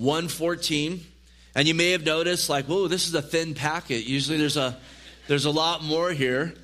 114. And you may have noticed, like, whoa, this is a thin packet. Usually there's a there's a lot more here.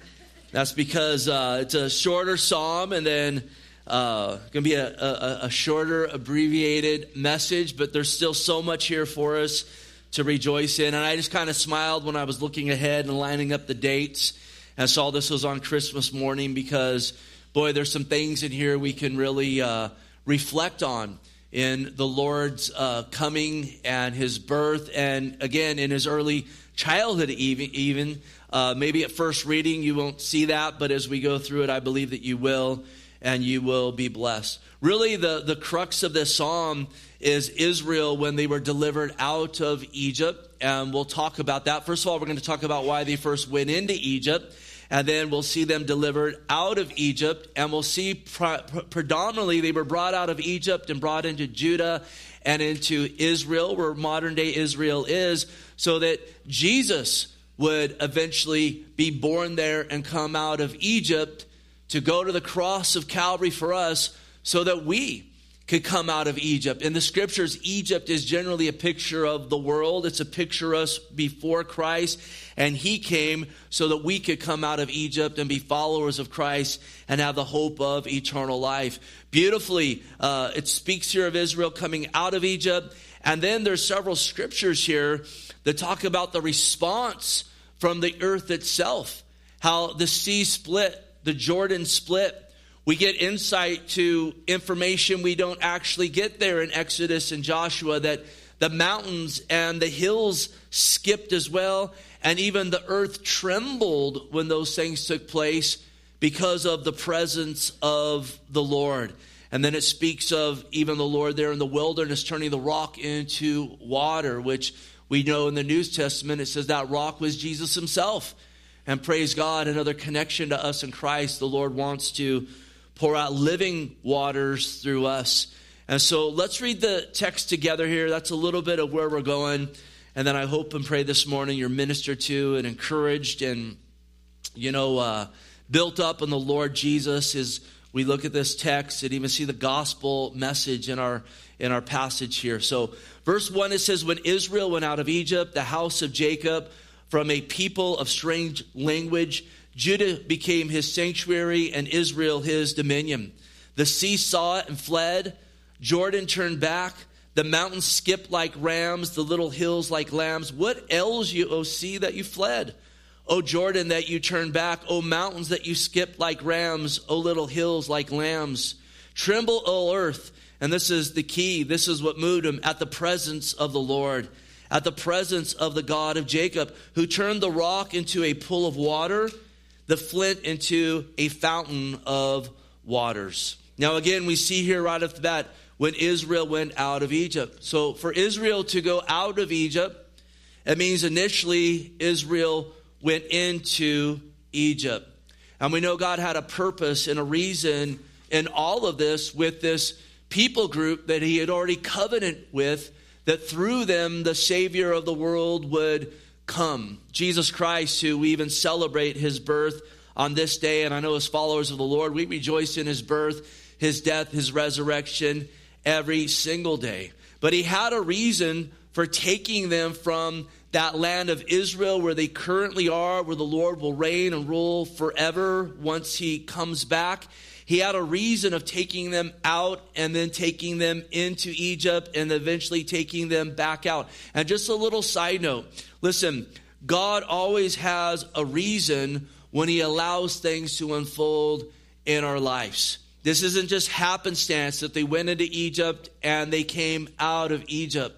That's because uh, it's a shorter psalm and then uh, going to be a, a, a shorter, abbreviated message, but there's still so much here for us to rejoice in. And I just kind of smiled when I was looking ahead and lining up the dates and saw this was on Christmas morning because, boy, there's some things in here we can really uh, reflect on in the Lord's uh, coming and his birth, and again, in his early childhood, even. even. Uh, maybe at first reading you won't see that, but as we go through it, I believe that you will, and you will be blessed. Really, the, the crux of this psalm is Israel when they were delivered out of Egypt, and we'll talk about that. First of all, we're going to talk about why they first went into Egypt and then we'll see them delivered out of Egypt, and we'll see pre- predominantly they were brought out of Egypt and brought into Judah and into Israel, where modern day Israel is, so that Jesus would eventually be born there and come out of Egypt to go to the cross of Calvary for us so that we could come out of Egypt. In the scriptures, Egypt is generally a picture of the world. It's a picture of us before Christ. And he came so that we could come out of Egypt and be followers of Christ and have the hope of eternal life. Beautifully, uh, it speaks here of Israel coming out of Egypt. And then there's several scriptures here that talk about the response from the earth itself. How the sea split, the Jordan split, we get insight to information we don't actually get there in Exodus and Joshua that the mountains and the hills skipped as well, and even the earth trembled when those things took place because of the presence of the Lord. And then it speaks of even the Lord there in the wilderness turning the rock into water, which we know in the New Testament it says that rock was Jesus himself. And praise God, another connection to us in Christ. The Lord wants to pour out living waters through us. And so let's read the text together here. That's a little bit of where we're going. And then I hope and pray this morning you're ministered to and encouraged and, you know, uh, built up in the Lord Jesus as we look at this text and even see the gospel message in our in our passage here. So, verse 1 it says when Israel went out of Egypt, the house of Jacob from a people of strange language Judah became his sanctuary and Israel his dominion. The sea saw it and fled. Jordan turned back. The mountains skipped like rams, the little hills like lambs. What ails you, O sea, that you fled? O Jordan, that you turned back. O mountains, that you skipped like rams. O little hills like lambs. Tremble, O earth. And this is the key. This is what moved him at the presence of the Lord, at the presence of the God of Jacob, who turned the rock into a pool of water the flint into a fountain of waters. Now, again, we see here right off the bat when Israel went out of Egypt. So, for Israel to go out of Egypt, it means initially Israel went into Egypt. And we know God had a purpose and a reason in all of this with this people group that He had already covenant with, that through them the Savior of the world would come. Jesus Christ, who we even celebrate his birth on this day, and I know as followers of the Lord, we rejoice in his birth, his death, his resurrection every single day. But he had a reason for taking them from that land of Israel where they currently are, where the Lord will reign and rule forever once he comes back. He had a reason of taking them out and then taking them into Egypt and eventually taking them back out. And just a little side note listen, God always has a reason when He allows things to unfold in our lives. This isn't just happenstance that they went into Egypt and they came out of Egypt,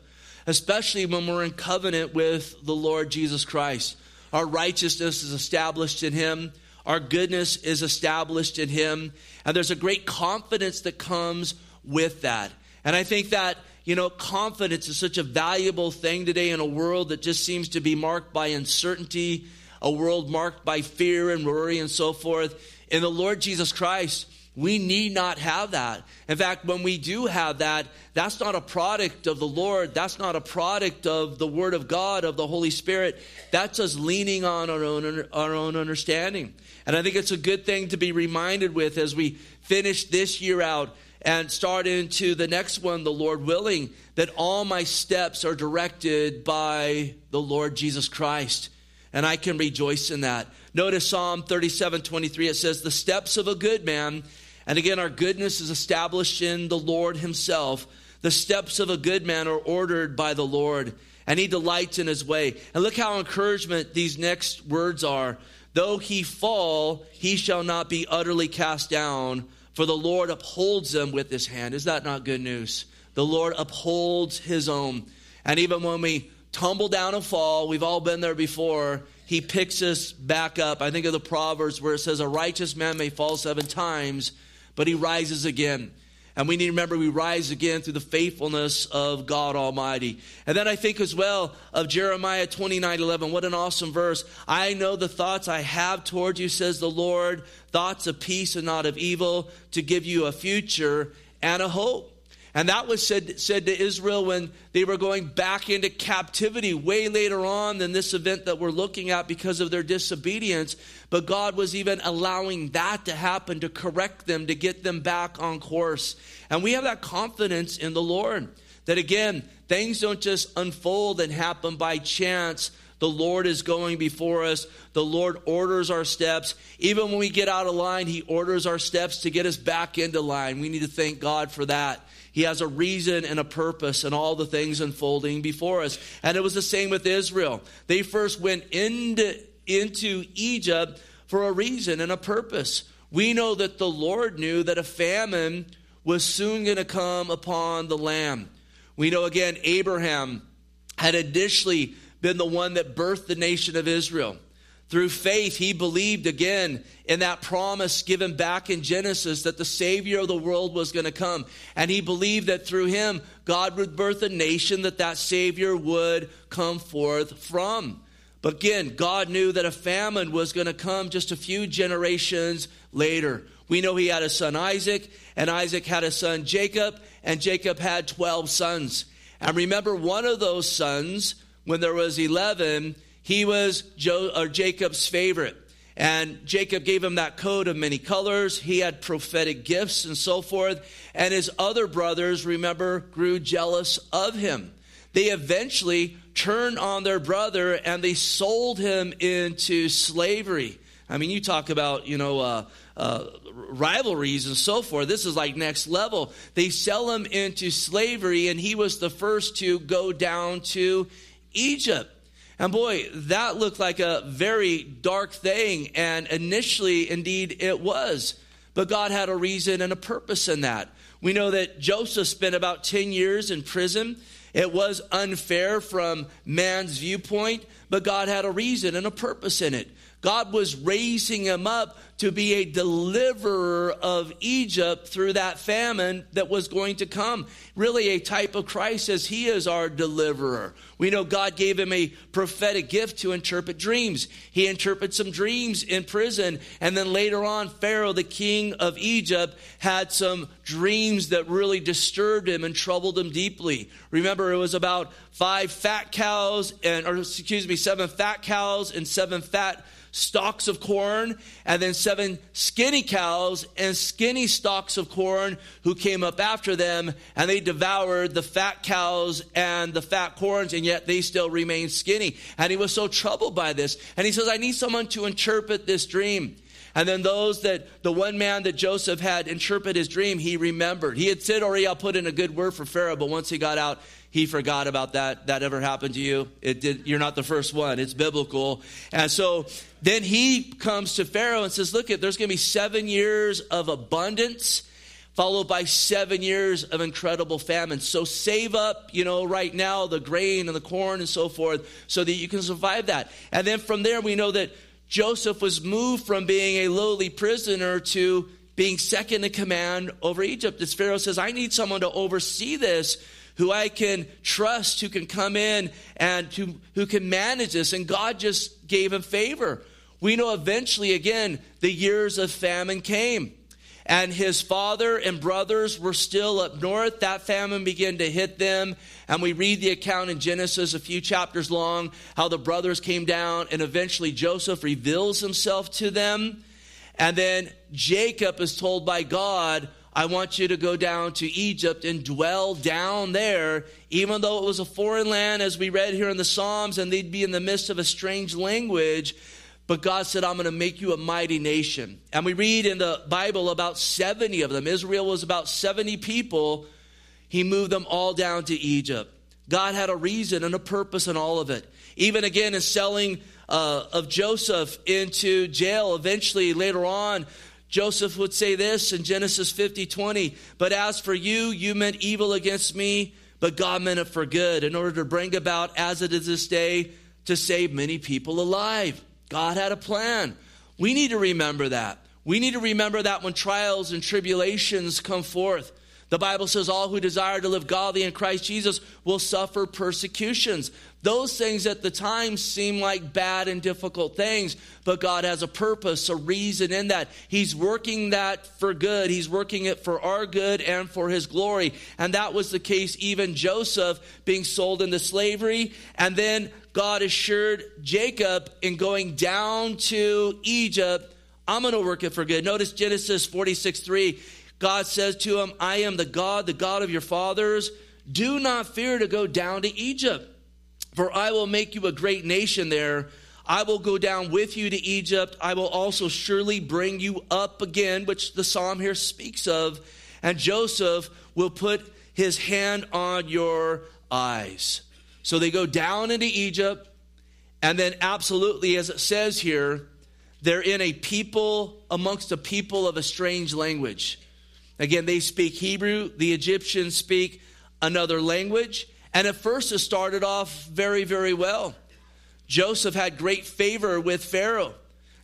especially when we're in covenant with the Lord Jesus Christ. Our righteousness is established in Him. Our goodness is established in Him. And there's a great confidence that comes with that. And I think that, you know, confidence is such a valuable thing today in a world that just seems to be marked by uncertainty, a world marked by fear and worry and so forth. In the Lord Jesus Christ, we need not have that. In fact, when we do have that, that's not a product of the Lord. That's not a product of the Word of God, of the Holy Spirit. That's us leaning on our own, our own understanding. And I think it's a good thing to be reminded with as we finish this year out and start into the next one, the Lord willing, that all my steps are directed by the Lord Jesus Christ. And I can rejoice in that. Notice Psalm 37 23, it says, The steps of a good man, and again, our goodness is established in the Lord Himself. The steps of a good man are ordered by the Lord, and He delights in His way. And look how encouragement these next words are. Though he fall, he shall not be utterly cast down, for the Lord upholds them with his hand. Is that not good news? The Lord upholds his own. And even when we tumble down and fall, we've all been there before, he picks us back up. I think of the Proverbs where it says, A righteous man may fall seven times, but he rises again. And we need to remember we rise again through the faithfulness of God Almighty. And then I think as well of Jeremiah 29 11. What an awesome verse. I know the thoughts I have toward you, says the Lord, thoughts of peace and not of evil, to give you a future and a hope. And that was said, said to Israel when they were going back into captivity way later on than this event that we're looking at because of their disobedience. But God was even allowing that to happen to correct them, to get them back on course. And we have that confidence in the Lord that again, things don't just unfold and happen by chance. The Lord is going before us. The Lord orders our steps. Even when we get out of line, He orders our steps to get us back into line. We need to thank God for that. He has a reason and a purpose and all the things unfolding before us. And it was the same with Israel. They first went into, into Egypt for a reason and a purpose. We know that the Lord knew that a famine was soon going to come upon the land. We know again, Abraham had initially been the one that birthed the nation of Israel. Through faith, he believed again in that promise given back in Genesis that the Savior of the world was going to come. And he believed that through him, God would birth a nation that that Savior would come forth from. But again, God knew that a famine was going to come just a few generations later. We know he had a son Isaac, and Isaac had a son Jacob, and Jacob had 12 sons. And remember, one of those sons, when there was 11, he was Jacob's favorite. And Jacob gave him that coat of many colors. He had prophetic gifts and so forth. And his other brothers, remember, grew jealous of him. They eventually turned on their brother and they sold him into slavery. I mean, you talk about, you know, uh, uh, rivalries and so forth. This is like next level. They sell him into slavery, and he was the first to go down to Egypt. And boy, that looked like a very dark thing. And initially, indeed, it was. But God had a reason and a purpose in that. We know that Joseph spent about 10 years in prison. It was unfair from man's viewpoint, but God had a reason and a purpose in it. God was raising him up to be a deliverer of Egypt through that famine that was going to come. Really, a type of Christ as he is our deliverer. We know God gave him a prophetic gift to interpret dreams. He interpreted some dreams in prison. And then later on, Pharaoh, the king of Egypt, had some dreams that really disturbed him and troubled him deeply. Remember, it was about five fat cows, and, or excuse me, seven fat cows and seven fat stalks of corn, and then seven skinny cows and skinny stalks of corn who came up after them, and they devoured the fat cows and the fat corns, and yet they still remained skinny. And he was so troubled by this. And he says, I need someone to interpret this dream. And then those that, the one man that Joseph had interpret his dream, he remembered. He had said already, I'll put in a good word for Pharaoh, but once he got out, he forgot about that. That ever happened to you? It did. You're not the first one. It's biblical. And so then he comes to Pharaoh and says, "Look, there's going to be seven years of abundance." Followed by seven years of incredible famine. So save up, you know, right now the grain and the corn and so forth, so that you can survive that. And then from there, we know that Joseph was moved from being a lowly prisoner to being second in command over Egypt. As Pharaoh says, I need someone to oversee this who I can trust, who can come in and who, who can manage this. And God just gave him favor. We know eventually, again, the years of famine came. And his father and brothers were still up north. That famine began to hit them. And we read the account in Genesis, a few chapters long, how the brothers came down, and eventually Joseph reveals himself to them. And then Jacob is told by God, I want you to go down to Egypt and dwell down there, even though it was a foreign land, as we read here in the Psalms, and they'd be in the midst of a strange language. But God said, I'm going to make you a mighty nation. And we read in the Bible about 70 of them. Israel was about 70 people. He moved them all down to Egypt. God had a reason and a purpose in all of it. Even again, in selling uh, of Joseph into jail, eventually later on, Joseph would say this in Genesis 50 20. But as for you, you meant evil against me, but God meant it for good, in order to bring about, as it is this day, to save many people alive. God had a plan. We need to remember that. We need to remember that when trials and tribulations come forth. The Bible says all who desire to live godly in Christ Jesus will suffer persecutions. Those things at the time seem like bad and difficult things, but God has a purpose, a reason in that. He's working that for good. He's working it for our good and for His glory. And that was the case even Joseph being sold into slavery and then God assured Jacob in going down to Egypt, I'm going to work it for good. Notice Genesis 46 3. God says to him, I am the God, the God of your fathers. Do not fear to go down to Egypt, for I will make you a great nation there. I will go down with you to Egypt. I will also surely bring you up again, which the psalm here speaks of. And Joseph will put his hand on your eyes. So they go down into Egypt, and then, absolutely, as it says here, they're in a people amongst a people of a strange language. Again, they speak Hebrew, the Egyptians speak another language. And at first, it started off very, very well. Joseph had great favor with Pharaoh.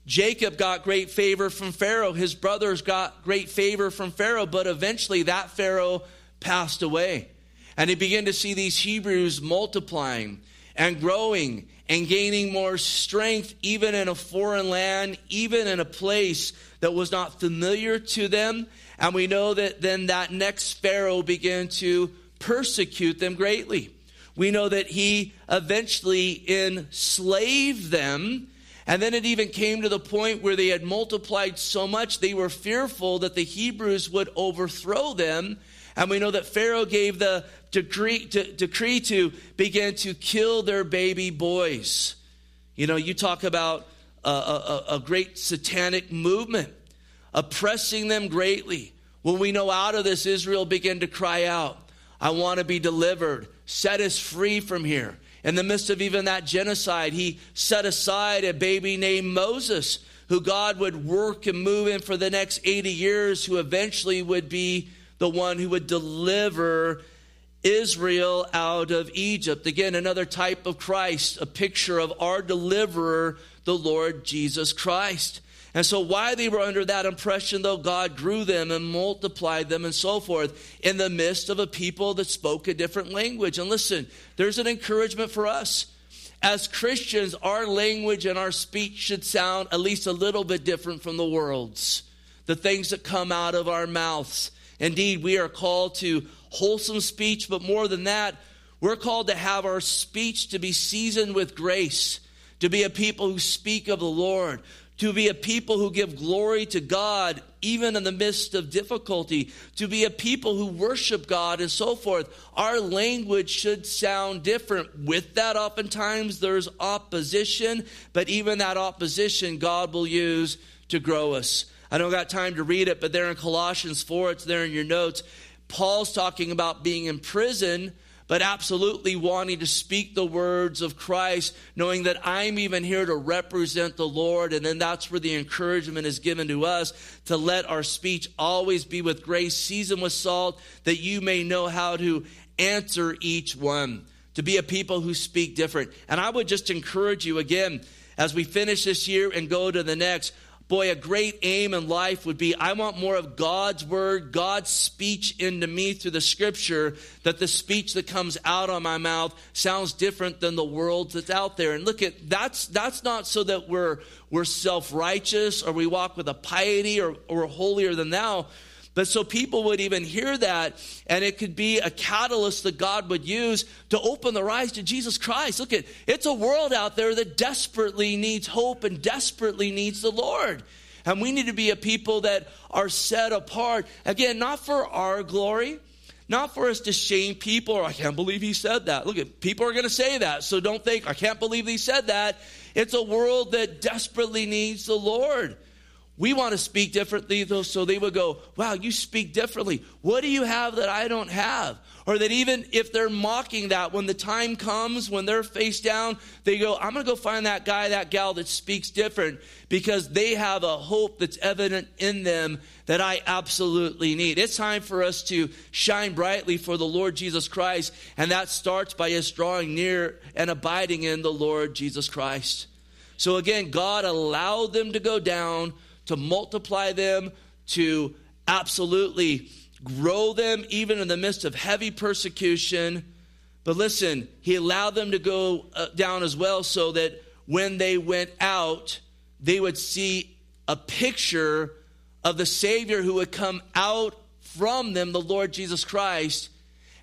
Jacob got great favor from Pharaoh. His brothers got great favor from Pharaoh, but eventually that Pharaoh passed away. And he began to see these Hebrews multiplying and growing and gaining more strength, even in a foreign land, even in a place that was not familiar to them. And we know that then that next Pharaoh began to persecute them greatly. We know that he eventually enslaved them. And then it even came to the point where they had multiplied so much, they were fearful that the Hebrews would overthrow them. And we know that Pharaoh gave the decree to, decree to begin to kill their baby boys. You know, you talk about a, a, a great satanic movement oppressing them greatly. When we know out of this, Israel began to cry out, I want to be delivered. Set us free from here. In the midst of even that genocide, he set aside a baby named Moses, who God would work and move in for the next 80 years, who eventually would be the one who would deliver Israel out of Egypt. Again, another type of Christ, a picture of our deliverer, the Lord Jesus Christ. And so, why they were under that impression, though, God grew them and multiplied them and so forth in the midst of a people that spoke a different language. And listen, there's an encouragement for us. As Christians, our language and our speech should sound at least a little bit different from the world's. The things that come out of our mouths. Indeed, we are called to wholesome speech, but more than that, we're called to have our speech to be seasoned with grace, to be a people who speak of the Lord, to be a people who give glory to God even in the midst of difficulty, to be a people who worship God and so forth. Our language should sound different. With that, oftentimes there's opposition, but even that opposition God will use to grow us. I don't got time to read it, but there in Colossians 4, it's there in your notes. Paul's talking about being in prison, but absolutely wanting to speak the words of Christ, knowing that I'm even here to represent the Lord. And then that's where the encouragement is given to us to let our speech always be with grace, seasoned with salt, that you may know how to answer each one, to be a people who speak different. And I would just encourage you again, as we finish this year and go to the next, Boy, a great aim in life would be I want more of God's word, God's speech into me through the scripture, that the speech that comes out of my mouth sounds different than the world that's out there. And look at that's that's not so that we're we're self-righteous or we walk with a piety or, or holier than thou. But so people would even hear that, and it could be a catalyst that God would use to open their eyes to Jesus Christ. Look at it's a world out there that desperately needs hope and desperately needs the Lord. And we need to be a people that are set apart. Again, not for our glory, not for us to shame people or I can't believe he said that. Look at people are going to say that. So don't think I can't believe he said that. It's a world that desperately needs the Lord. We want to speak differently, though, so they would go, Wow, you speak differently. What do you have that I don't have? Or that even if they're mocking that, when the time comes, when they're face down, they go, I'm going to go find that guy, that gal that speaks different because they have a hope that's evident in them that I absolutely need. It's time for us to shine brightly for the Lord Jesus Christ, and that starts by us drawing near and abiding in the Lord Jesus Christ. So again, God allowed them to go down to multiply them, to absolutely grow them even in the midst of heavy persecution. But listen, he allowed them to go uh, down as well so that when they went out, they would see a picture of the Savior who would come out from them, the Lord Jesus Christ,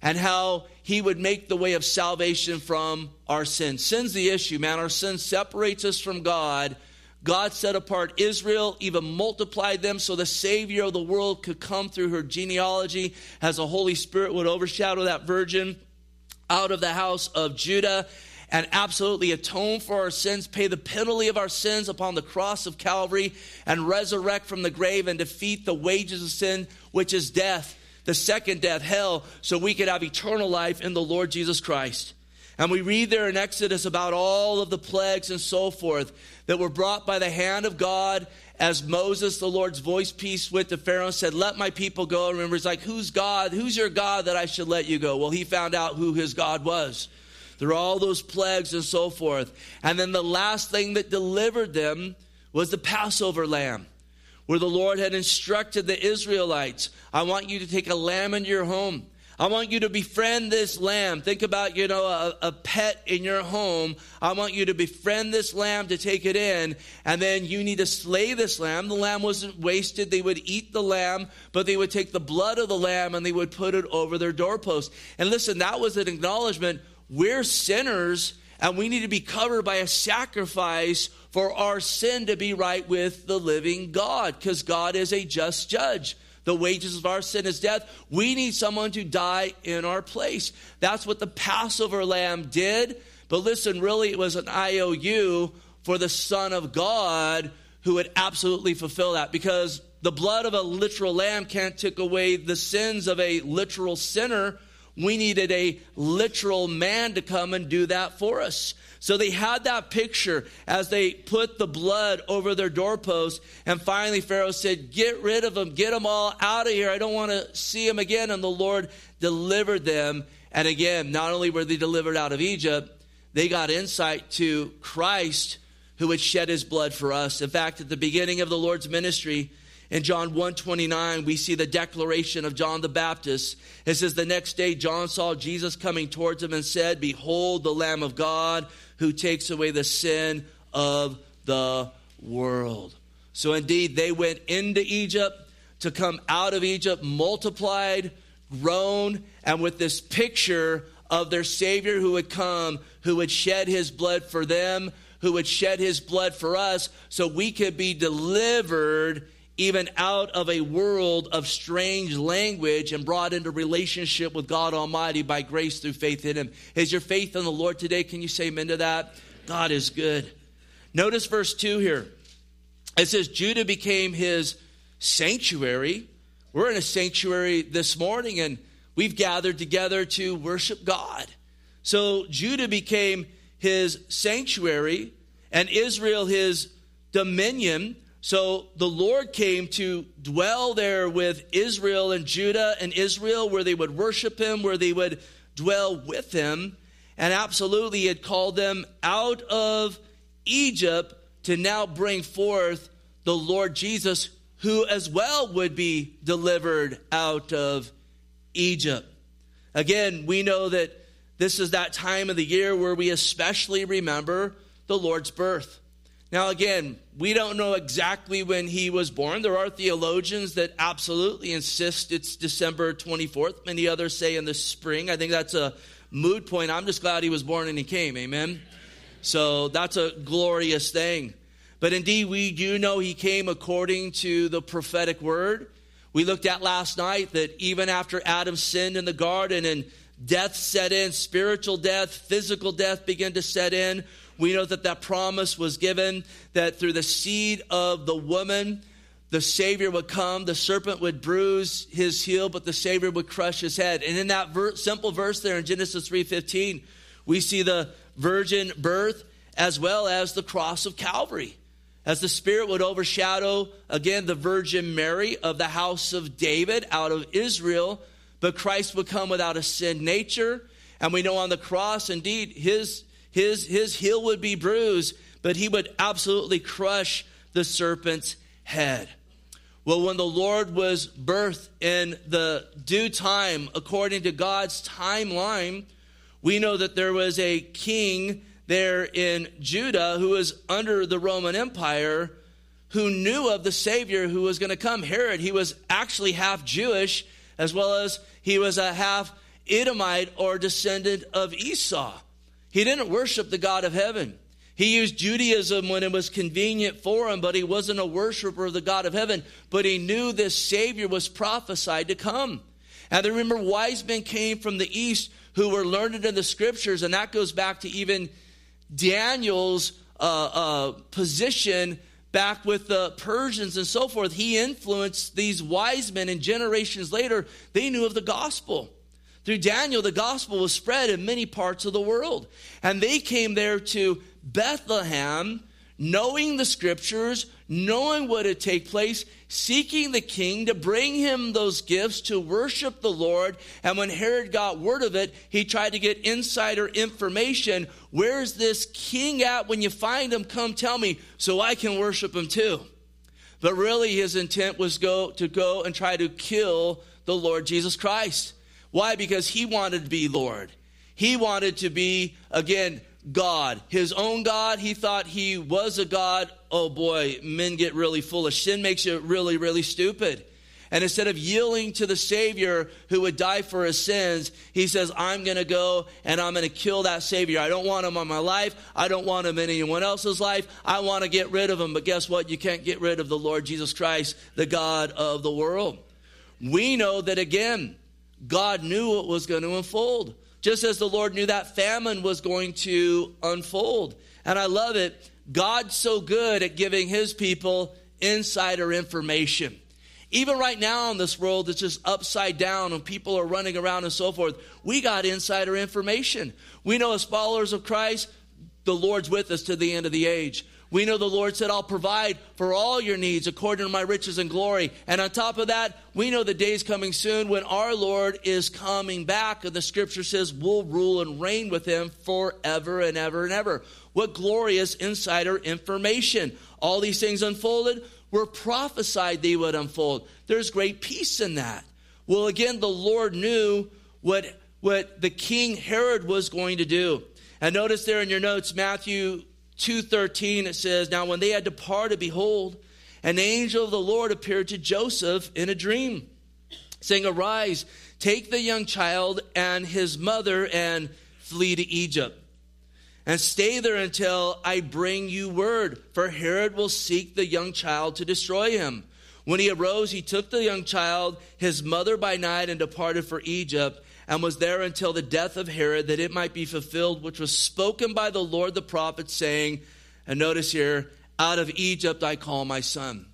and how he would make the way of salvation from our sins. Sin's the issue, man. Our sin separates us from God. God set apart Israel, even multiplied them so the Savior of the world could come through her genealogy as the Holy Spirit would overshadow that virgin out of the house of Judah and absolutely atone for our sins, pay the penalty of our sins upon the cross of Calvary, and resurrect from the grave and defeat the wages of sin, which is death, the second death, hell, so we could have eternal life in the Lord Jesus Christ. And we read there in Exodus about all of the plagues and so forth that were brought by the hand of God as Moses, the Lord's voice piece, with the Pharaoh and said, Let my people go. Remember, he's like, Who's God? Who's your God that I should let you go? Well, he found out who his God was. There are all those plagues and so forth. And then the last thing that delivered them was the Passover lamb where the Lord had instructed the Israelites, I want you to take a lamb into your home. I want you to befriend this lamb. Think about, you know, a, a, pet in your home. I want you to befriend this lamb to take it in. And then you need to slay this lamb. The lamb wasn't wasted. They would eat the lamb, but they would take the blood of the lamb and they would put it over their doorpost. And listen, that was an acknowledgement. We're sinners and we need to be covered by a sacrifice for our sin to be right with the living God because God is a just judge. The wages of our sin is death. We need someone to die in our place. That's what the Passover lamb did. But listen, really, it was an IOU for the Son of God who would absolutely fulfill that because the blood of a literal lamb can't take away the sins of a literal sinner. We needed a literal man to come and do that for us. So they had that picture as they put the blood over their doorpost. And finally, Pharaoh said, Get rid of them, get them all out of here. I don't want to see them again. And the Lord delivered them. And again, not only were they delivered out of Egypt, they got insight to Christ who would shed his blood for us. In fact, at the beginning of the Lord's ministry, in John 1:29, we see the declaration of John the Baptist. It says, The next day John saw Jesus coming towards him and said, Behold the Lamb of God who takes away the sin of the world. So indeed, they went into Egypt to come out of Egypt, multiplied, grown, and with this picture of their Savior who would come, who would shed his blood for them, who would shed his blood for us, so we could be delivered even out of a world of strange language and brought into relationship with God Almighty by grace through faith in Him. Is your faith in the Lord today? Can you say amen to that? God is good. Notice verse 2 here. It says, Judah became his sanctuary. We're in a sanctuary this morning and we've gathered together to worship God. So Judah became his sanctuary and Israel his dominion. So the Lord came to dwell there with Israel and Judah and Israel, where they would worship him, where they would dwell with him. And absolutely, he had called them out of Egypt to now bring forth the Lord Jesus, who as well would be delivered out of Egypt. Again, we know that this is that time of the year where we especially remember the Lord's birth. Now, again, we don't know exactly when he was born. There are theologians that absolutely insist it's December 24th. Many others say in the spring. I think that's a mood point. I'm just glad he was born and he came. Amen. So that's a glorious thing. But indeed, we do know he came according to the prophetic word. We looked at last night that even after Adam sinned in the garden and death set in, spiritual death, physical death began to set in, we know that that promise was given that through the seed of the woman, the Savior would come, the serpent would bruise his heel, but the Savior would crush his head. And in that ver- simple verse there in Genesis 3:15, we see the virgin birth as well as the cross of Calvary. As the Spirit would overshadow again the Virgin Mary of the house of David out of Israel, but Christ would come without a sin nature. And we know on the cross, indeed, his, his, his heel would be bruised, but he would absolutely crush the serpent's head. Well, when the Lord was birthed in the due time, according to God's timeline, we know that there was a king there in Judah who was under the Roman Empire who knew of the Savior who was going to come. Herod, he was actually half Jewish as well as he was a half Edomite or descendant of Esau. He didn't worship the God of heaven. He used Judaism when it was convenient for him, but he wasn't a worshiper of the God of heaven. But he knew this Savior was prophesied to come. And remember, wise men came from the east who were learned in the scriptures, and that goes back to even Daniel's uh, uh, position back with the Persians and so forth. He influenced these wise men, and generations later, they knew of the gospel. Through Daniel, the gospel was spread in many parts of the world. And they came there to Bethlehem, knowing the scriptures, knowing what had take place, seeking the king to bring him those gifts to worship the Lord. And when Herod got word of it, he tried to get insider information. Where's this king at? When you find him, come tell me so I can worship him too. But really, his intent was go, to go and try to kill the Lord Jesus Christ. Why? Because he wanted to be Lord. He wanted to be, again, God. His own God, he thought he was a God. Oh boy, men get really foolish. Sin makes you really, really stupid. And instead of yielding to the Savior who would die for his sins, he says, I'm going to go and I'm going to kill that Savior. I don't want him on my life. I don't want him in anyone else's life. I want to get rid of him. But guess what? You can't get rid of the Lord Jesus Christ, the God of the world. We know that again, God knew what was going to unfold, just as the Lord knew that famine was going to unfold. And I love it. God's so good at giving his people insider information. Even right now in this world, that's just upside down and people are running around and so forth. We got insider information. We know as followers of Christ, the Lord's with us to the end of the age. We know the Lord said, I'll provide for all your needs according to my riches and glory. And on top of that, we know the day's coming soon when our Lord is coming back. And the scripture says, we'll rule and reign with him forever and ever and ever. What glorious insider information. All these things unfolded were prophesied they would unfold. There's great peace in that. Well, again, the Lord knew what, what the king Herod was going to do. And notice there in your notes, Matthew 2:13 it says, "Now when they had departed, behold, an angel of the Lord appeared to Joseph in a dream, saying, Arise, take the young child and his mother and flee to Egypt. And stay there until I bring you word, for Herod will seek the young child to destroy him. When he arose, he took the young child, his mother by night, and departed for Egypt and was there until the death of Herod, that it might be fulfilled, which was spoken by the Lord the prophet, saying, and notice here, out of Egypt I call my son.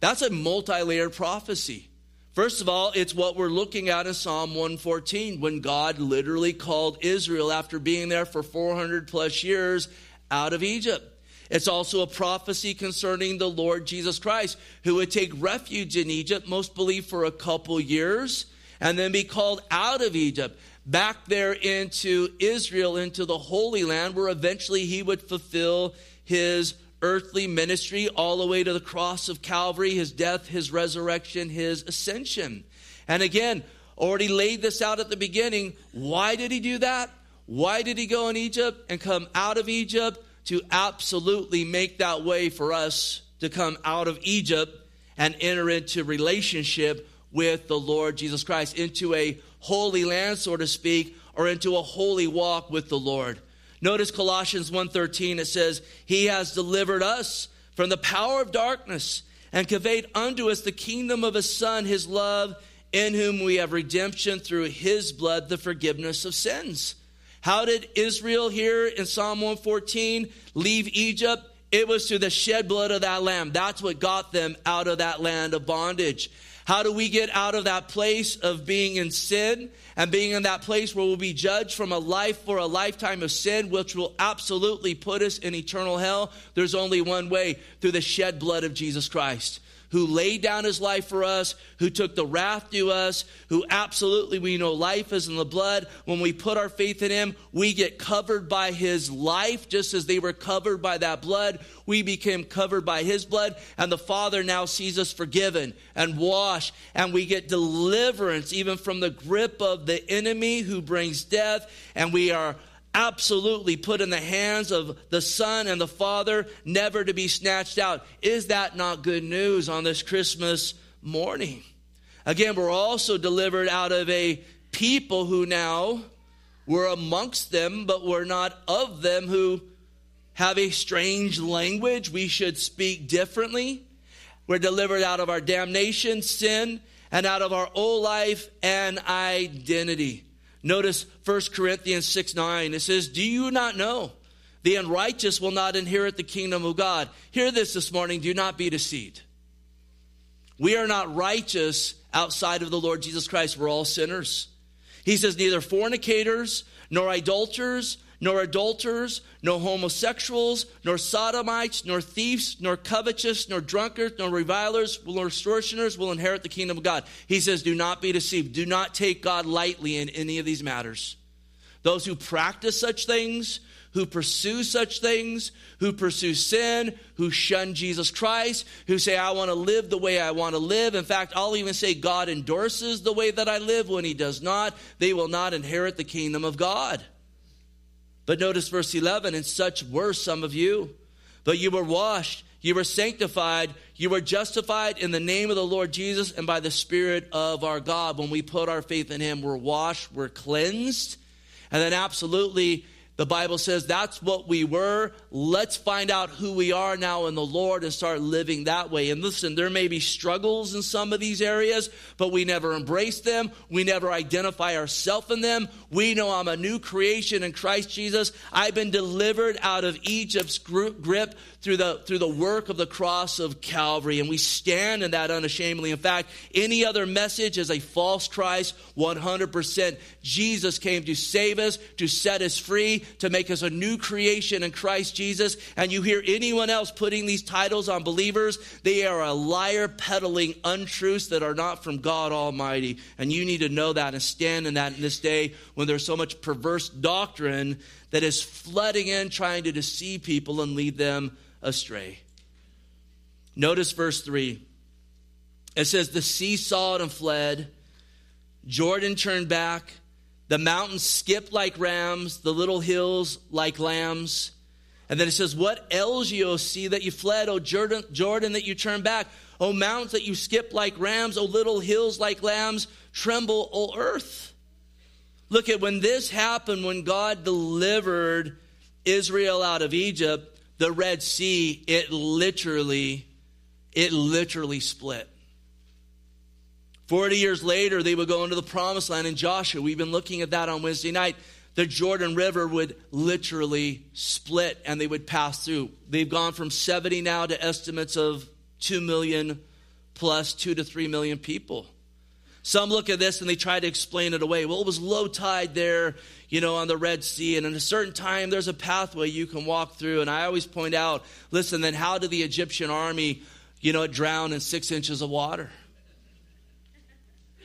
That's a multi layered prophecy. First of all, it's what we're looking at in Psalm 114 when God literally called Israel after being there for 400 plus years out of Egypt. It's also a prophecy concerning the Lord Jesus Christ, who would take refuge in Egypt, most believe for a couple years, and then be called out of Egypt back there into Israel, into the Holy Land, where eventually he would fulfill his earthly ministry all the way to the cross of Calvary, his death, his resurrection, his ascension. And again, already laid this out at the beginning. Why did he do that? Why did he go in Egypt and come out of Egypt? To absolutely make that way for us to come out of Egypt and enter into relationship with the Lord Jesus Christ, into a holy land, so to speak, or into a holy walk with the Lord. Notice Colossians 1:13 it says, "He has delivered us from the power of darkness and conveyed unto us the kingdom of his Son, his love, in whom we have redemption through his blood, the forgiveness of sins. How did Israel here in Psalm 114 leave Egypt? It was through the shed blood of that lamb. That's what got them out of that land of bondage. How do we get out of that place of being in sin and being in that place where we'll be judged from a life for a lifetime of sin, which will absolutely put us in eternal hell? There's only one way through the shed blood of Jesus Christ who laid down his life for us, who took the wrath to us, who absolutely we know life is in the blood. When we put our faith in him, we get covered by his life, just as they were covered by that blood. We became covered by his blood, and the Father now sees us forgiven and washed, and we get deliverance even from the grip of the enemy who brings death, and we are absolutely put in the hands of the Son and the Father, never to be snatched out. Is that not good news on this Christmas morning? Again, we're also delivered out of a people who now were amongst them, but were not of them, who have a strange language. We should speak differently. We're delivered out of our damnation, sin, and out of our old life and identity. Notice 1 Corinthians 6 9. It says, Do you not know? The unrighteous will not inherit the kingdom of God. Hear this this morning. Do not be deceived. We are not righteous outside of the Lord Jesus Christ. We're all sinners. He says, Neither fornicators, nor idolaters, nor adulterers, nor homosexuals, nor sodomites, nor thieves, nor covetous, nor drunkards, nor revilers, nor extortioners will inherit the kingdom of God. He says, Do not be deceived. Do not take God lightly in any of these matters. Those who practice such things, who pursue such things, who pursue sin, who shun Jesus Christ, who say, I want to live the way I want to live. In fact, I'll even say God endorses the way that I live when He does not. They will not inherit the kingdom of God. But notice verse 11, and such were some of you. But you were washed, you were sanctified, you were justified in the name of the Lord Jesus and by the Spirit of our God. When we put our faith in Him, we're washed, we're cleansed. And then, absolutely, the Bible says that's what we were. Let's find out who we are now in the Lord and start living that way. And listen, there may be struggles in some of these areas, but we never embrace them. We never identify ourselves in them. We know I'm a new creation in Christ Jesus. I've been delivered out of Egypt's grip through the, through the work of the cross of Calvary. And we stand in that unashamedly. In fact, any other message is a false Christ 100%. Jesus came to save us, to set us free to make us a new creation in Christ Jesus, and you hear anyone else putting these titles on believers, they are a liar peddling untruths that are not from God Almighty. And you need to know that and stand in that in this day when there's so much perverse doctrine that is flooding in, trying to deceive people and lead them astray. Notice verse 3. It says, The sea saw it and fled. Jordan turned back. The mountains skipped like rams, the little hills like lambs. And then it says, What ails you, O sea, that you fled, O Jordan, Jordan, that you turned back? O mountains that you skipped like rams, O little hills like lambs, tremble, O earth. Look at when this happened, when God delivered Israel out of Egypt, the Red Sea, it literally, it literally split. 40 years later, they would go into the promised land in Joshua. We've been looking at that on Wednesday night. The Jordan River would literally split and they would pass through. They've gone from 70 now to estimates of 2 million plus 2 to 3 million people. Some look at this and they try to explain it away. Well, it was low tide there, you know, on the Red Sea, and at a certain time there's a pathway you can walk through. And I always point out, listen, then how did the Egyptian army, you know, drown in six inches of water?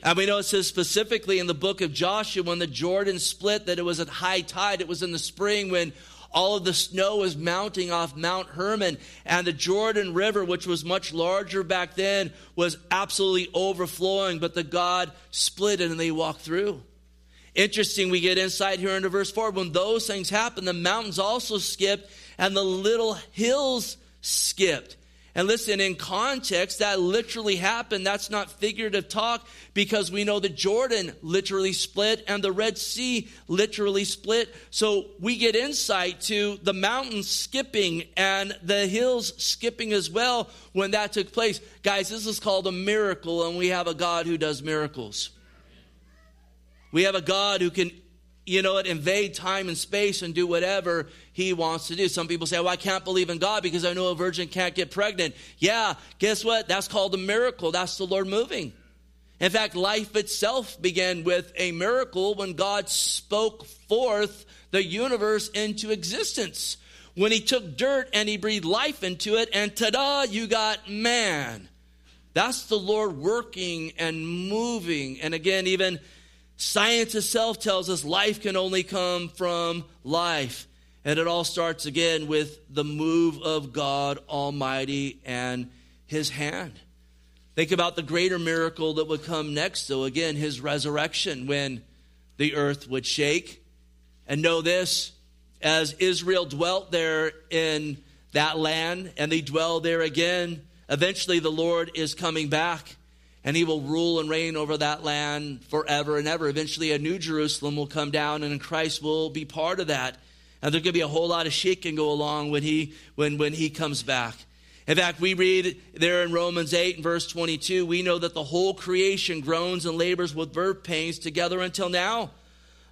And we know it says specifically in the book of Joshua when the Jordan split that it was at high tide. It was in the spring when all of the snow was mounting off Mount Hermon. And the Jordan River, which was much larger back then, was absolutely overflowing. But the God split it and they walked through. Interesting, we get insight here into verse 4. When those things happened, the mountains also skipped and the little hills skipped. And listen, in context, that literally happened. That's not figurative talk because we know that Jordan literally split and the Red Sea literally split. So we get insight to the mountains skipping and the hills skipping as well when that took place. Guys, this is called a miracle, and we have a God who does miracles. We have a God who can you know, it invade time and space and do whatever he wants to do. Some people say, well, I can't believe in God because I know a virgin can't get pregnant. Yeah, guess what? That's called a miracle. That's the Lord moving. In fact, life itself began with a miracle when God spoke forth the universe into existence. When he took dirt and he breathed life into it, and ta da, you got man. That's the Lord working and moving. And again, even Science itself tells us life can only come from life. And it all starts again with the move of God Almighty and His hand. Think about the greater miracle that would come next, though, again, His resurrection when the earth would shake. And know this as Israel dwelt there in that land and they dwell there again, eventually the Lord is coming back and he will rule and reign over that land forever and ever. Eventually, a new Jerusalem will come down, and Christ will be part of that. And there's going to be a whole lot of shaking go along when he when when he comes back. In fact, we read there in Romans 8 and verse 22, we know that the whole creation groans and labors with birth pains together until now.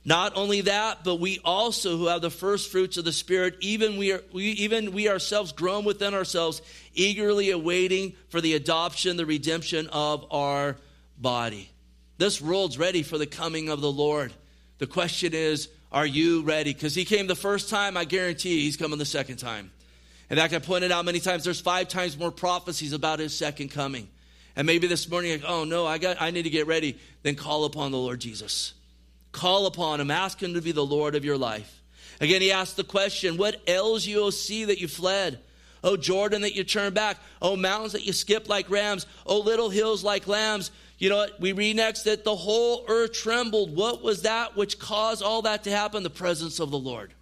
Not only that, but we also who have the first fruits of the Spirit, even we, are, we, even we ourselves groan within ourselves, eagerly awaiting for the adoption, the redemption of our body. This world's ready for the coming of the Lord. The question is, are you ready? Because he came the first time, I guarantee he's coming the second time. In fact, I pointed out many times there's five times more prophecies about his second coming. And maybe this morning, like, oh no, I got I need to get ready. Then call upon the Lord Jesus. Call upon him. Ask him to be the Lord of your life. Again, he asked the question, What ails you, O sea, that you fled? O Jordan, that you turned back? O mountains that you skipped like rams? O little hills like lambs? You know what? We read next that the whole earth trembled. What was that which caused all that to happen? The presence of the Lord.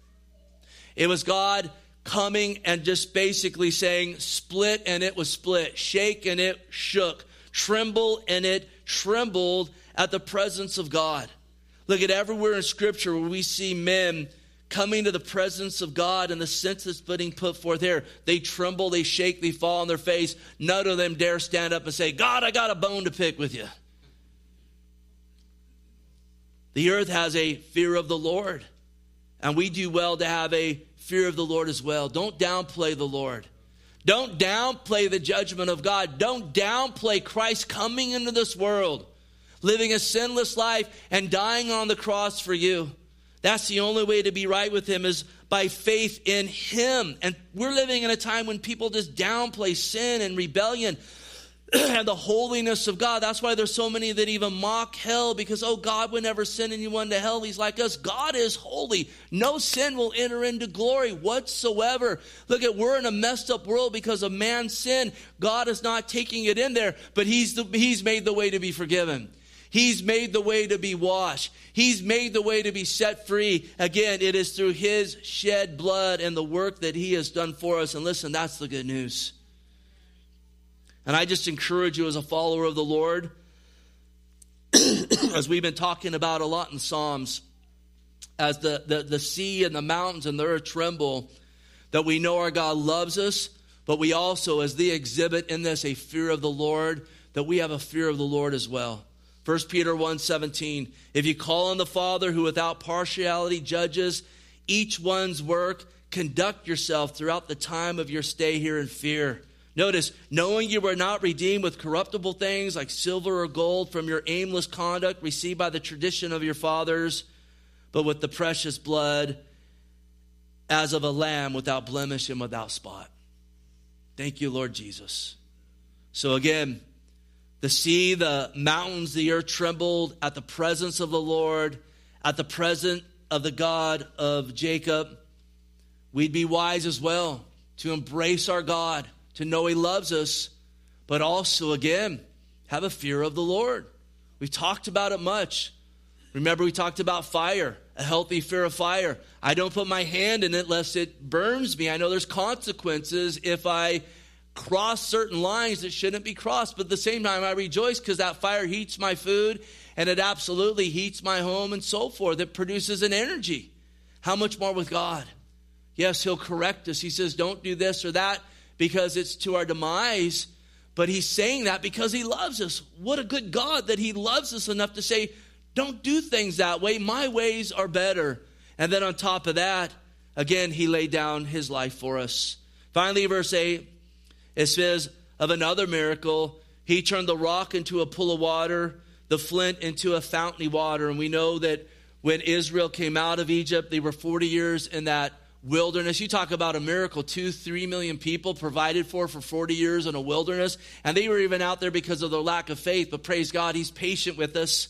It was God coming and just basically saying, split and it was split, shake and it shook, tremble and it trembled at the presence of God. Look at everywhere in Scripture where we see men coming to the presence of God and the sense that's being put forth here. They tremble, they shake, they fall on their face. None of them dare stand up and say, God, I got a bone to pick with you. The earth has a fear of the Lord, and we do well to have a fear of the Lord as well. Don't downplay the Lord. Don't downplay the judgment of God. Don't downplay Christ coming into this world living a sinless life, and dying on the cross for you. That's the only way to be right with Him is by faith in Him. And we're living in a time when people just downplay sin and rebellion and the holiness of God. That's why there's so many that even mock hell because, oh, God would never send anyone to hell. He's like us. God is holy. No sin will enter into glory whatsoever. Look at, we're in a messed up world because of man's sin. God is not taking it in there, but He's, the, he's made the way to be forgiven. He's made the way to be washed. He's made the way to be set free. Again, it is through His shed blood and the work that He has done for us. And listen, that's the good news. And I just encourage you as a follower of the Lord, as we've been talking about a lot in Psalms, as the, the, the sea and the mountains and the earth tremble, that we know our God loves us, but we also, as the exhibit in this, a fear of the Lord, that we have a fear of the Lord as well. 1 Peter 1:17 If you call on the Father who without partiality judges each one's work conduct yourself throughout the time of your stay here in fear Notice, knowing you were not redeemed with corruptible things like silver or gold from your aimless conduct received by the tradition of your fathers, but with the precious blood as of a lamb without blemish and without spot. Thank you, Lord Jesus. So again, the sea, the mountains, the earth trembled at the presence of the Lord, at the presence of the God of Jacob. We'd be wise as well to embrace our God, to know He loves us, but also, again, have a fear of the Lord. We've talked about it much. Remember, we talked about fire, a healthy fear of fire. I don't put my hand in it lest it burns me. I know there's consequences if I cross certain lines that shouldn't be crossed. But at the same time, I rejoice because that fire heats my food and it absolutely heats my home and so forth. It produces an energy. How much more with God? Yes, He'll correct us. He says, don't do this or that because it's to our demise. But He's saying that because He loves us. What a good God that He loves us enough to say, don't do things that way. My ways are better. And then on top of that, again, He laid down His life for us. Finally, verse 8, it says of another miracle, He turned the rock into a pool of water, the flint into a fountain of water. And we know that when Israel came out of Egypt, they were 40 years in that wilderness. You talk about a miracle, two, three million people provided for for 40 years in a wilderness. And they were even out there because of their lack of faith. But praise God, He's patient with us.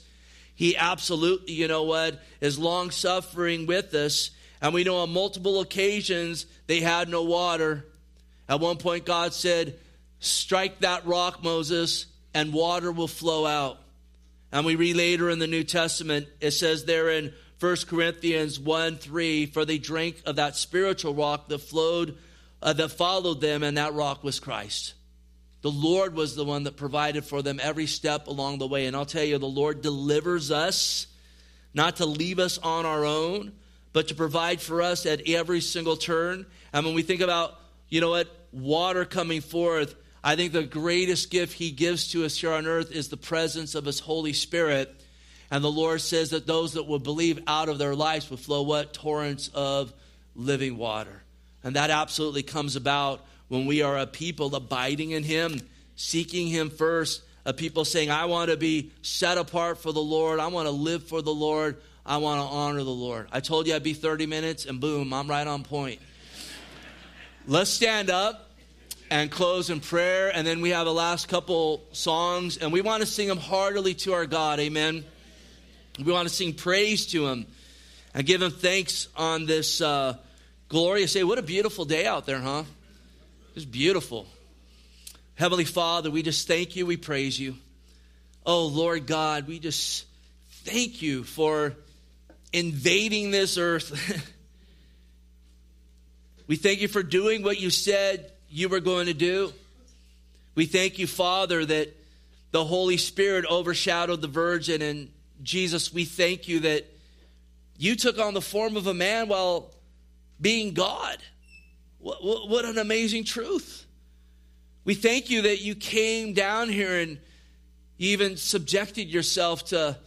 He absolutely, you know what, is long suffering with us. And we know on multiple occasions they had no water. At one point, God said, Strike that rock, Moses, and water will flow out. And we read later in the New Testament, it says there in 1 Corinthians 1 3, for they drank of that spiritual rock that flowed, uh, that followed them, and that rock was Christ. The Lord was the one that provided for them every step along the way. And I'll tell you, the Lord delivers us, not to leave us on our own, but to provide for us at every single turn. And when we think about, you know what, water coming forth, I think the greatest gift he gives to us here on earth is the presence of his Holy Spirit. And the Lord says that those that will believe out of their lives will flow what? Torrents of living water. And that absolutely comes about when we are a people abiding in him, seeking him first, a people saying, I want to be set apart for the Lord. I want to live for the Lord. I want to honor the Lord. I told you I'd be 30 minutes, and boom, I'm right on point. Let's stand up and close in prayer. And then we have the last couple songs, and we want to sing them heartily to our God. Amen. We want to sing praise to Him and give Him thanks on this uh, glorious day. What a beautiful day out there, huh? It's beautiful. Heavenly Father, we just thank you. We praise you. Oh, Lord God, we just thank you for invading this earth. we thank you for doing what you said you were going to do. We thank you, Father, that the Holy Spirit overshadowed the Virgin. And Jesus, we thank you that you took on the form of a man while being God. What, what, what an amazing truth. We thank you that you came down here and you even subjected yourself to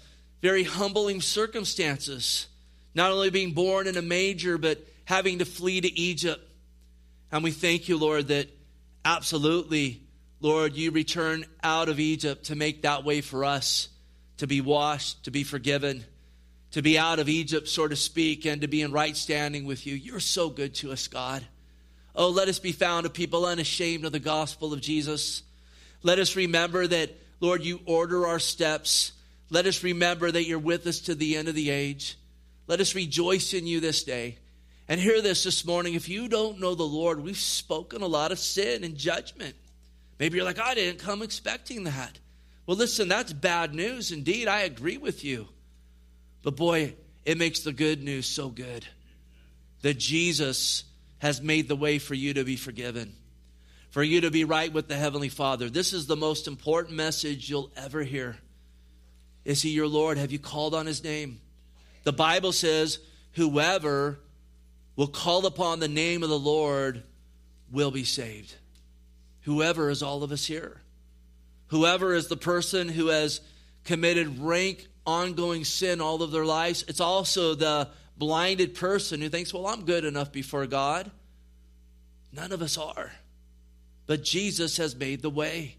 very humbling circumstances. Not only being born in a manger, but having to flee to Egypt and we thank you, Lord, that absolutely, Lord, you return out of Egypt to make that way for us to be washed, to be forgiven, to be out of Egypt, so to speak, and to be in right standing with you. You're so good to us, God. Oh, let us be found a people unashamed of the gospel of Jesus. Let us remember that, Lord, you order our steps. Let us remember that you're with us to the end of the age. Let us rejoice in you this day. And hear this this morning if you don't know the Lord, we've spoken a lot of sin and judgment. Maybe you're like, I didn't come expecting that. Well, listen, that's bad news. Indeed, I agree with you. But boy, it makes the good news so good that Jesus has made the way for you to be forgiven, for you to be right with the Heavenly Father. This is the most important message you'll ever hear. Is He your Lord? Have you called on His name? The Bible says, Whoever will call upon the name of the Lord will be saved. Whoever is all of us here. Whoever is the person who has committed rank, ongoing sin all of their lives. It's also the blinded person who thinks, well, I'm good enough before God. None of us are. But Jesus has made the way.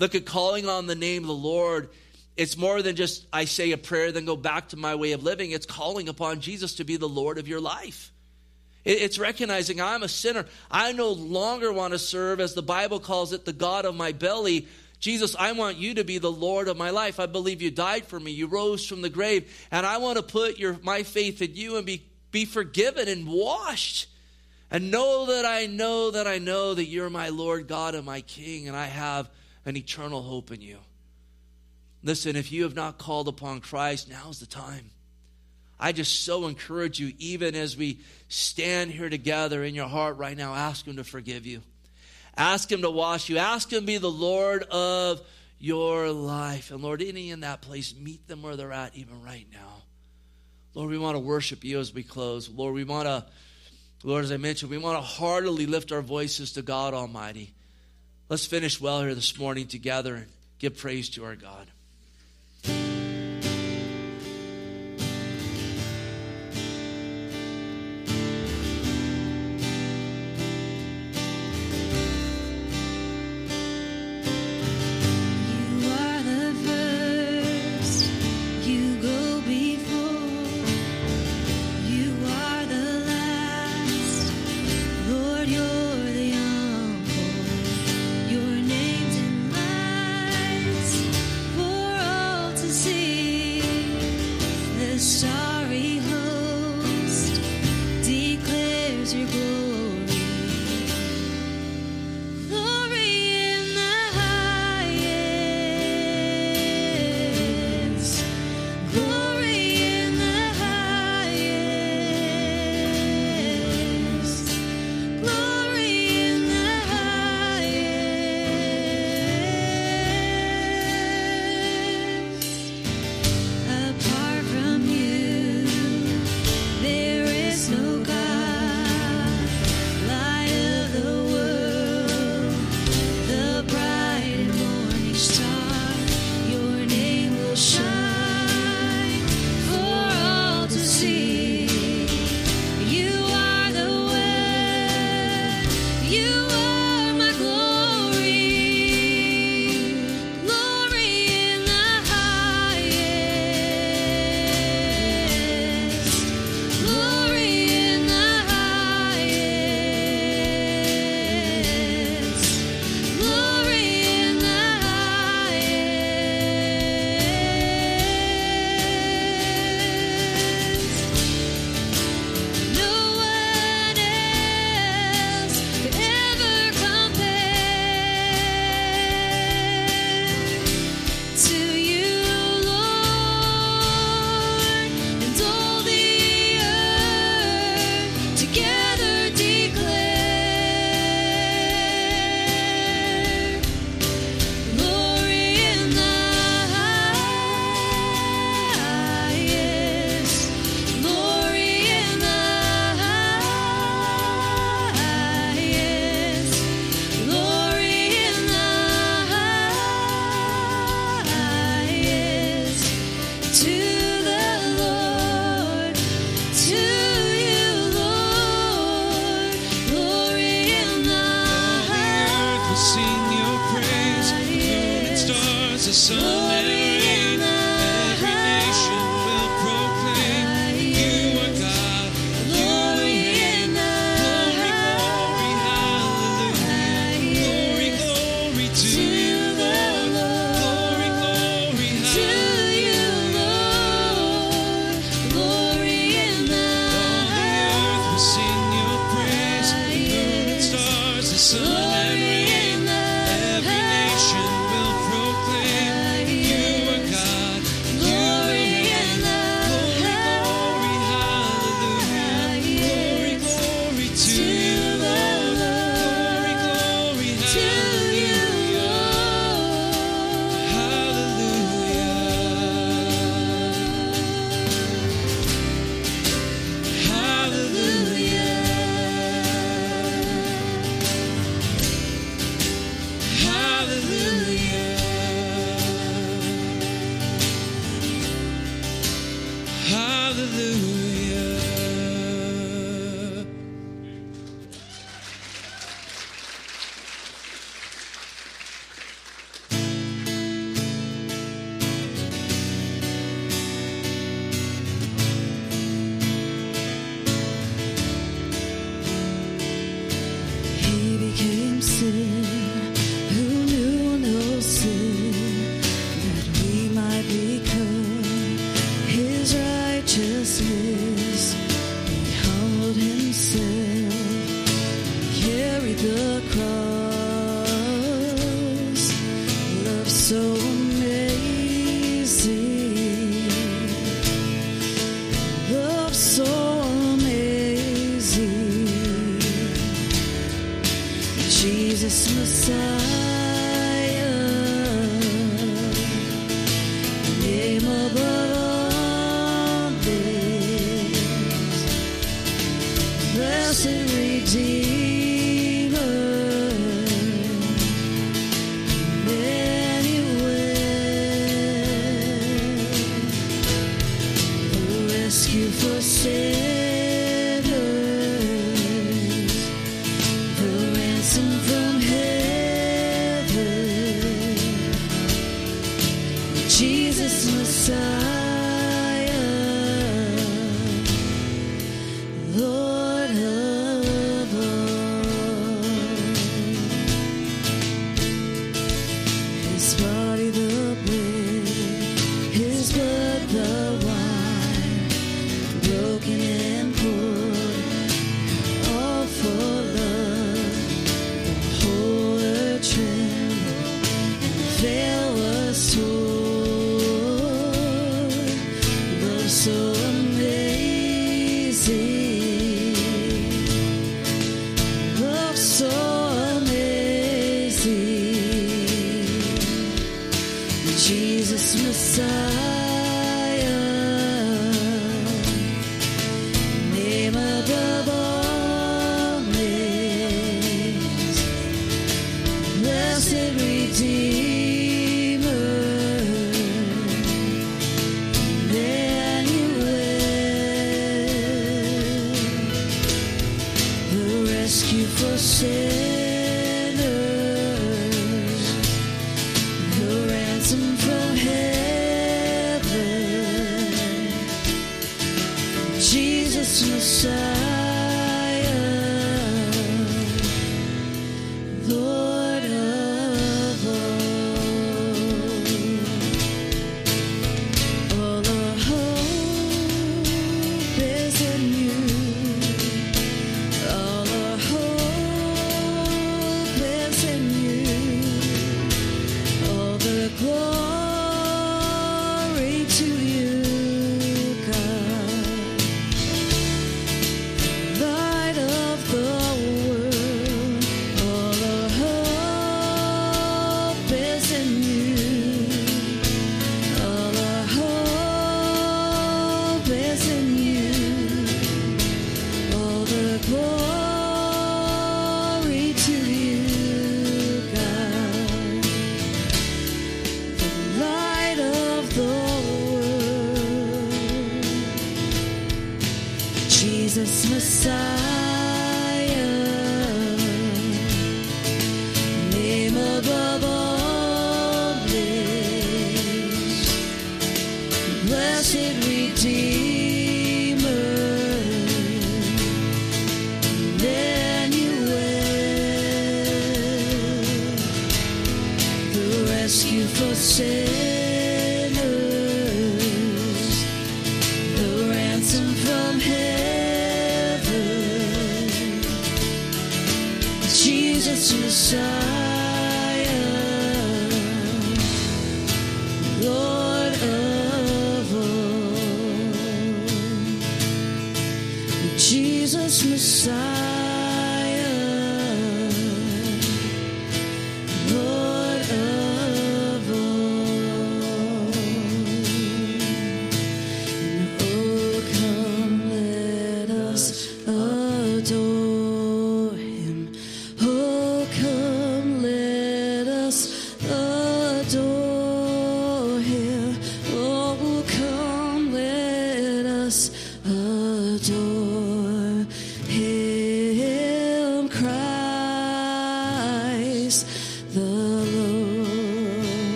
Look at calling on the name of the Lord. It's more than just I say a prayer, then go back to my way of living. It's calling upon Jesus to be the Lord of your life. It's recognizing I'm a sinner. I no longer want to serve, as the Bible calls it, the God of my belly. Jesus, I want you to be the Lord of my life. I believe you died for me. You rose from the grave. And I want to put your, my faith in you and be, be forgiven and washed. And know that I know that I know that you're my Lord God and my King, and I have an eternal hope in you. Listen, if you have not called upon Christ, now's the time. I just so encourage you, even as we stand here together in your heart right now, ask Him to forgive you. Ask Him to wash you. Ask Him to be the Lord of your life. And Lord, any in that place, meet them where they're at, even right now. Lord, we want to worship you as we close. Lord, we want to, Lord, as I mentioned, we want to heartily lift our voices to God Almighty. Let's finish well here this morning together and give praise to our God. So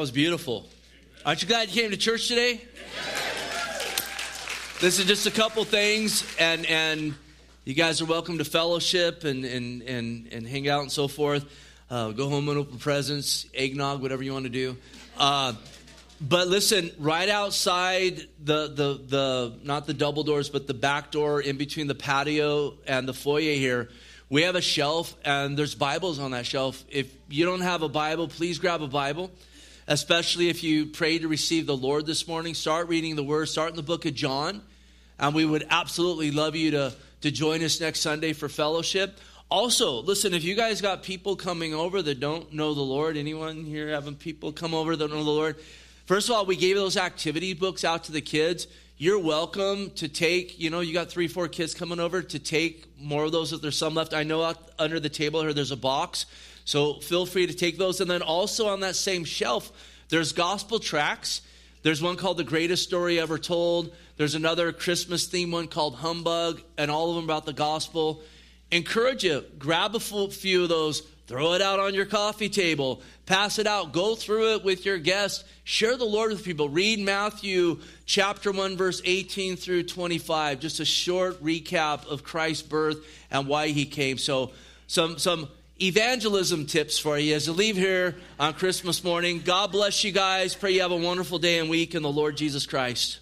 was beautiful. Aren't you glad you came to church today? This is just a couple things, and and you guys are welcome to fellowship and and and, and hang out and so forth. Uh, go home and open presents, eggnog, whatever you want to do. Uh, but listen, right outside the the the not the double doors, but the back door in between the patio and the foyer here, we have a shelf, and there's Bibles on that shelf. If you don't have a Bible, please grab a Bible especially if you pray to receive the Lord this morning. Start reading the Word, start in the book of John. And we would absolutely love you to, to join us next Sunday for fellowship. Also, listen, if you guys got people coming over that don't know the Lord, anyone here having people come over that know the Lord? First of all, we gave those activity books out to the kids. You're welcome to take, you know, you got three, four kids coming over to take more of those if there's some left. I know out under the table here there's a box. So feel free to take those. And then also on that same shelf, there's gospel tracks. There's one called The Greatest Story Ever Told. There's another Christmas theme one called Humbug, and all of them about the gospel. Encourage you, grab a few of those, throw it out on your coffee table, pass it out, go through it with your guests, share the Lord with people. Read Matthew chapter 1, verse 18 through 25, just a short recap of Christ's birth and why he came. So, some, some evangelism tips for you as you leave here on Christmas morning. God bless you guys. Pray you have a wonderful day and week in the Lord Jesus Christ.